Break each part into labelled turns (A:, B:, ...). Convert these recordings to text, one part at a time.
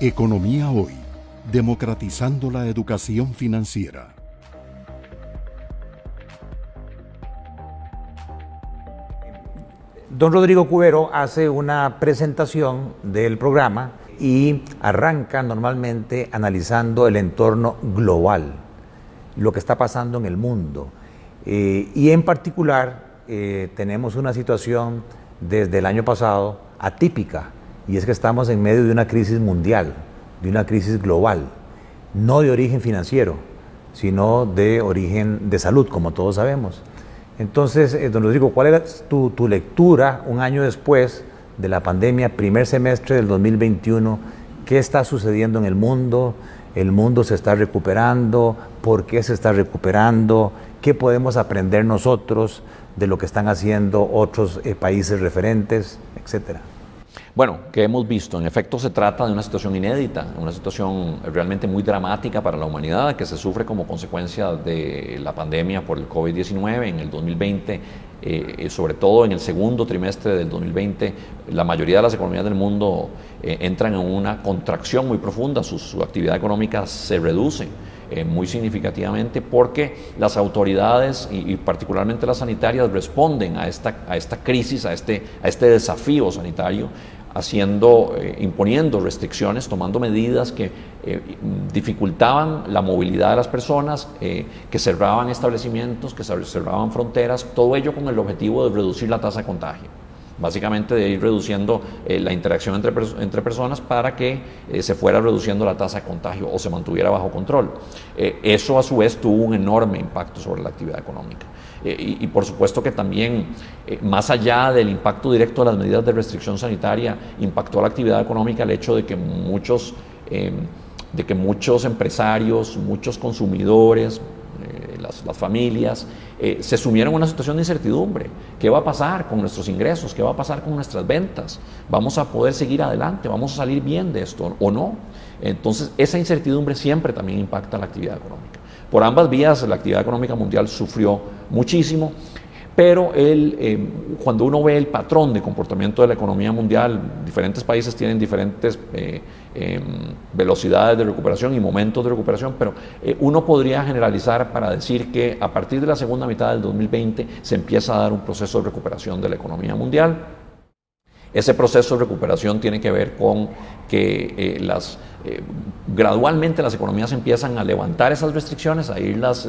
A: Economía Hoy, democratizando la educación financiera.
B: Don Rodrigo Cubero hace una presentación del programa y arranca normalmente analizando el entorno global, lo que está pasando en el mundo. Eh, y en particular eh, tenemos una situación desde el año pasado atípica, y es que estamos en medio de una crisis mundial, de una crisis global, no de origen financiero, sino de origen de salud, como todos sabemos. Entonces, eh, don Rodrigo, ¿cuál era tu, tu lectura un año después de la pandemia, primer semestre del 2021? ¿Qué está sucediendo en el mundo? ¿El mundo se está recuperando? ¿Por qué se está recuperando? ¿Qué podemos aprender nosotros de lo que están haciendo otros eh, países referentes, etcétera?
C: Bueno, que hemos visto, en efecto se trata de una situación inédita, una situación realmente muy dramática para la humanidad que se sufre como consecuencia de la pandemia por el COVID-19 en el 2020, eh, eh, sobre todo en el segundo trimestre del 2020, la mayoría de las economías del mundo eh, entran en una contracción muy profunda, su, su actividad económica se reduce. Eh, muy significativamente porque las autoridades y, particularmente las sanitarias responden a esta, a esta crisis, a este, a este desafío sanitario haciendo, eh, imponiendo restricciones, tomando medidas que eh, dificultaban la movilidad de las personas, que cerraban establecimientos, que cerraban fronteras, todo ello con el objetivo de reducir la tasa de contagio básicamente de ir reduciendo eh, la interacción entre, entre, personas para que eh, se fuera reduciendo la tasa de contagio o se mantuviera bajo control. Eh, eso a su vez tuvo un enorme impacto sobre la actividad económica. Y, por supuesto que también, más allá del impacto directo de las medidas de restricción sanitaria, impactó a la actividad económica el hecho de que muchos, de que muchos empresarios, muchos consumidores, las, las familias, eh, se sumieron a una situación de incertidumbre. ¿Qué va a pasar con nuestros ingresos? ¿Qué va a pasar con nuestras ventas? ¿Vamos a poder seguir adelante? ¿Vamos a salir bien de esto o no? Entonces, esa incertidumbre siempre también impacta la actividad económica. Por ambas vías, la actividad económica mundial sufrió muchísimo pero el, eh, cuando uno ve el patrón de comportamiento de la economía mundial, diferentes países tienen diferentes eh, em, velocidades de recuperación y momentos de recuperación, pero eh, uno podría generalizar para decir que a partir de la segunda mitad del 2020 se empieza a dar un proceso de recuperación de la economía mundial. Ese proceso de recuperación tiene que ver con que las, gradualmente las economías empiezan a levantar esas restricciones, a irlas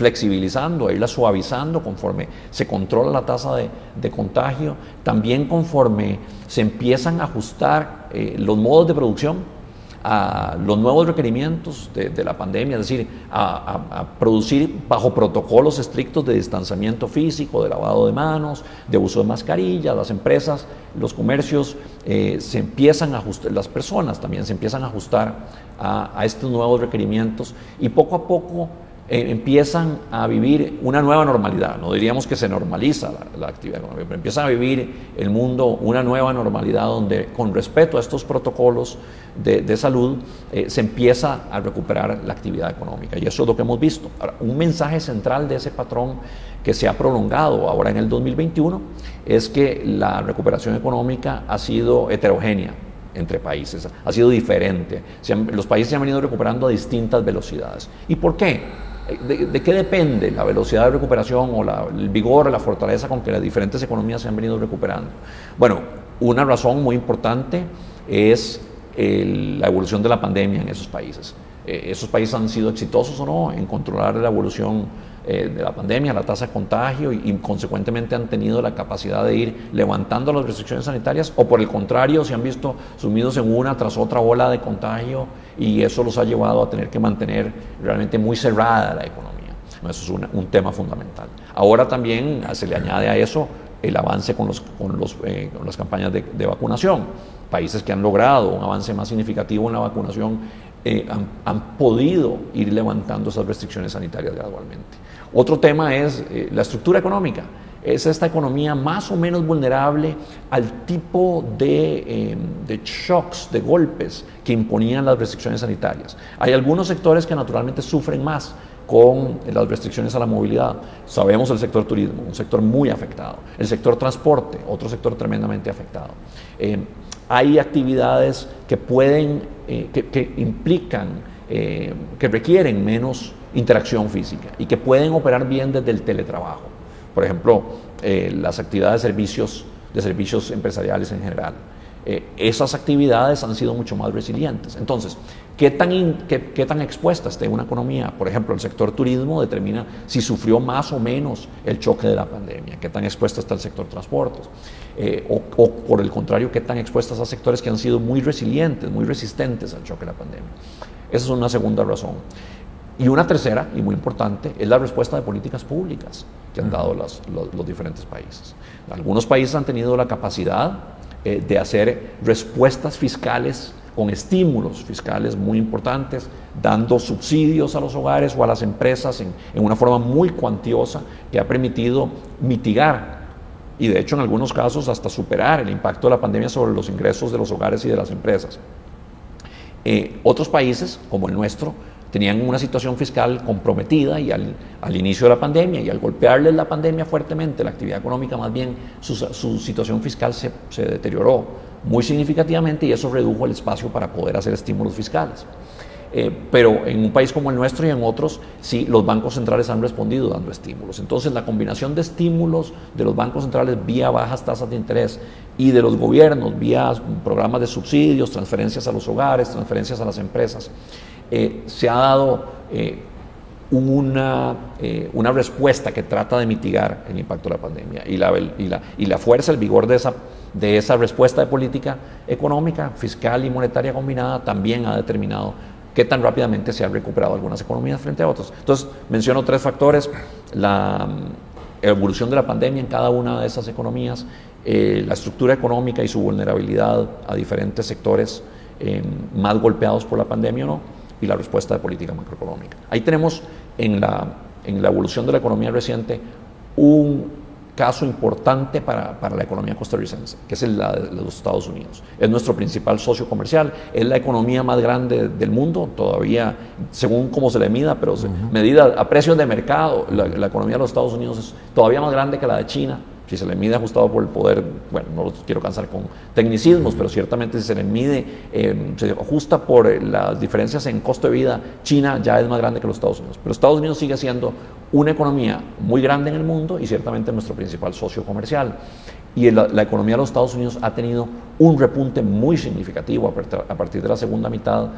C: flexibilizando, a irla suavizando conforme se controla la tasa de, contagio, también conforme se empiezan a ajustar eh, los modos de producción a los nuevos requerimientos de, la pandemia, es decir, a, producir bajo protocolos estrictos de distanciamiento físico, de lavado de manos, de uso de mascarillas, las empresas, los comercios eh, se empiezan a ajustar, las personas también se empiezan a ajustar a estos nuevos requerimientos y poco a poco eh, empiezan a vivir una nueva normalidad. No diríamos que se normaliza la, actividad económica, pero empiezan a vivir el mundo una nueva normalidad donde con respeto a estos protocolos de, salud eh, se empieza a recuperar la actividad económica. Y eso es lo que hemos visto. un mensaje central de ese patrón que se ha prolongado ahora en el 2021 es que la recuperación económica ha sido heterogénea entre países, ha sido diferente. los países se han venido recuperando a distintas velocidades. ¿Y por qué? ¿De, qué depende la velocidad de recuperación o el vigor, la fortaleza con que las diferentes economías se han venido recuperando? Bueno, una razón muy importante es la evolución de la pandemia en esos países. Eh, esos países han sido exitosos o no en controlar la evolución eh, de la pandemia, la tasa de contagio y, consecuentemente han tenido la capacidad de ir levantando las restricciones sanitarias o por el contrario se han visto sumidos en una tras otra ola de contagio y eso los ha llevado a tener que mantener realmente muy cerrada la economía. Eso es un tema fundamental. Ahora también se le añade a eso el avance con, los, con, los, eh, con las campañas de, vacunación. Países que han logrado un avance más significativo en la vacunación eh, han, podido ir levantando esas restricciones sanitarias gradualmente. Otro tema es eh, la estructura económica. Es esta economía más o menos vulnerable al tipo de, de, shocks, de golpes que imponían las restricciones sanitarias. Hay algunos sectores que naturalmente sufren más con las restricciones a la movilidad. Sabemos el sector turismo, un sector muy afectado. El sector transporte, otro sector tremendamente afectado. Eh, hay actividades que pueden, eh, que, implican, eh, que requieren menos interacción física y que pueden operar bien desde el teletrabajo. Por ejemplo, eh, las actividades de servicios, de servicios empresariales en general. esas actividades han sido mucho más resilientes. Entonces, ¿qué tan, qué, qué tan expuesta esté una economía? Por ejemplo, el sector turismo determina si sufrió más o menos el choque de la pandemia, qué tan expuesta está el sector transportes. Eh, o, por el contrario, qué tan expuestas a sectores que han sido muy resilientes, muy resistentes al choque de la pandemia. Esa es una segunda razón. Y una tercera, y muy importante, es la respuesta de políticas públicas que han dado los, diferentes países. Algunos países han tenido la capacidad eh, de hacer respuestas fiscales con estímulos fiscales muy importantes, dando subsidios a los hogares o a las empresas en, en una forma muy cuantiosa que ha permitido mitigar y de hecho en algunos casos hasta superar el impacto de la pandemia sobre los ingresos de los hogares y de las empresas. Eh, otros países, como el nuestro, tenían una situación fiscal comprometida y al, inicio de la pandemia y al golpearles la pandemia fuertemente, la actividad económica más bien, su, situación fiscal se, se deterioró muy significativamente y eso redujo el espacio para poder hacer estímulos fiscales. Eh, pero en un país como el nuestro y en otros, sí, los bancos centrales han respondido dando estímulos. Entonces, la combinación de estímulos de los bancos centrales vía bajas tasas de interés y de los gobiernos vía programas de subsidios, transferencias a los hogares, transferencias a las empresas, eh, se ha dado eh, una, una respuesta que trata de mitigar el impacto de la pandemia. Y la, y la, y la fuerza, el vigor de esa de esa respuesta de política económica, fiscal y monetaria combinada también ha determinado qué tan rápidamente se han recuperado algunas economías frente a otras. Entonces, menciono tres factores, la mm, evolución de la pandemia en cada una de esas economías, eh, la estructura económica y su vulnerabilidad a diferentes sectores eh, más golpeados por la pandemia o no, y la respuesta de política macroeconómica. Ahí tenemos en la, en la evolución de la economía reciente un caso importante para, para, la economía costarricense, que es el de los Estados Unidos. Es nuestro principal socio comercial, es la economía más grande del mundo, todavía, según cómo se le mida, pero medida a precios de mercado, la, la, economía de los Estados Unidos es todavía más grande que la de China, si se le mide ajustado por el poder, bueno, no los quiero cansar con tecnicismos, pero ciertamente si se le mide, eh, se ajusta por eh, las diferencias en costo de vida, China ya es más grande que los Estados Unidos. Pero Estados Unidos sigue siendo una economía muy grande en el mundo y ciertamente nuestro principal socio comercial. Y la, economía de los Estados Unidos ha tenido un repunte muy significativo a, partir de la segunda mitad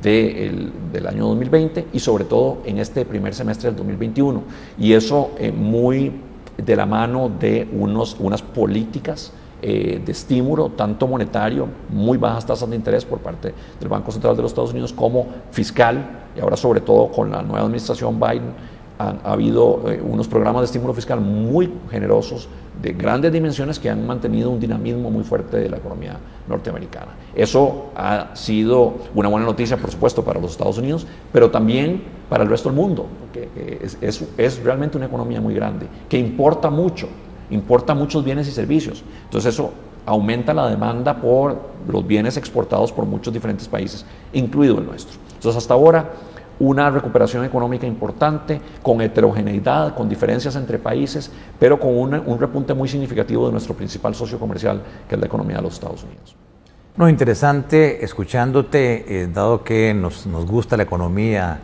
C: del año 2020 y sobre todo en este primer semestre del 2021. Y eso eh, muy de la mano de unos, unas políticas eh, de estímulo, tanto monetario, muy bajas tasas de interés por parte del Banco Central de los Estados Unidos, como fiscal, y ahora sobre todo con la nueva administración Biden, ha, habido eh, unos programas de estímulo fiscal muy generosos, de grandes dimensiones, que han mantenido un dinamismo muy fuerte de la economía norteamericana. Eso ha sido una buena noticia, por supuesto, para los Estados Unidos, pero también para el resto del mundo, porque es, es, realmente una economía muy grande, que importa mucho, importa muchos bienes y servicios. Entonces eso aumenta la demanda por los bienes exportados por muchos diferentes países, incluido el nuestro. Entonces hasta ahora una recuperación económica importante, con heterogeneidad, con diferencias entre países, pero con un repunte muy significativo de nuestro principal socio comercial, que es la economía de los Estados Unidos.
B: No, interesante escuchándote, eh, dado que nos, nos, gusta la economía,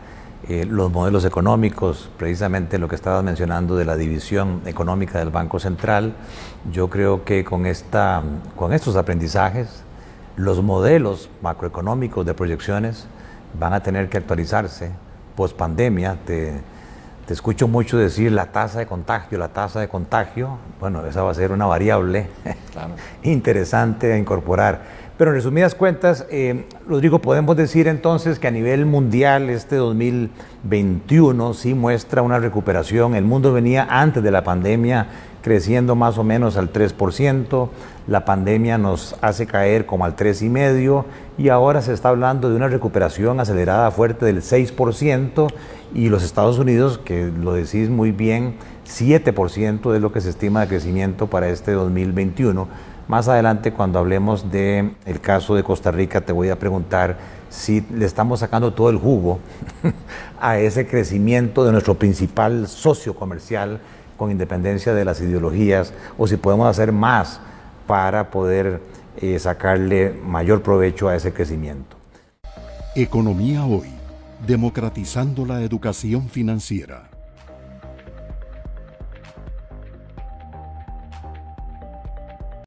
B: eh, los modelos económicos, precisamente lo que estabas mencionando de la división económica del Banco Central, yo creo que con, esta, con estos aprendizajes, los modelos macroeconómicos de proyecciones van a tener que actualizarse post pandemia. Te, te escucho mucho decir la tasa de contagio, la tasa de contagio. Bueno, esa va a ser una variable interesante a incorporar. Pero en resumidas cuentas, eh, Rodrigo, podemos decir entonces que a nivel mundial este 2021 sí muestra una recuperación. El mundo venía antes de la pandemia creciendo más o menos al 3%, la pandemia nos hace caer como al 3,5% y ahora se está hablando de una recuperación acelerada fuerte del 6% y los Estados Unidos, que lo decís muy bien, 7% es lo que se estima de crecimiento para este 2021 más adelante, cuando hablemos del el caso de Costa Rica, te voy a preguntar si le estamos sacando todo el jugo a ese crecimiento de nuestro principal socio comercial con independencia de las ideologías o si podemos hacer más para poder eh, sacarle mayor provecho a ese crecimiento.
A: Economía hoy, democratizando la educación financiera.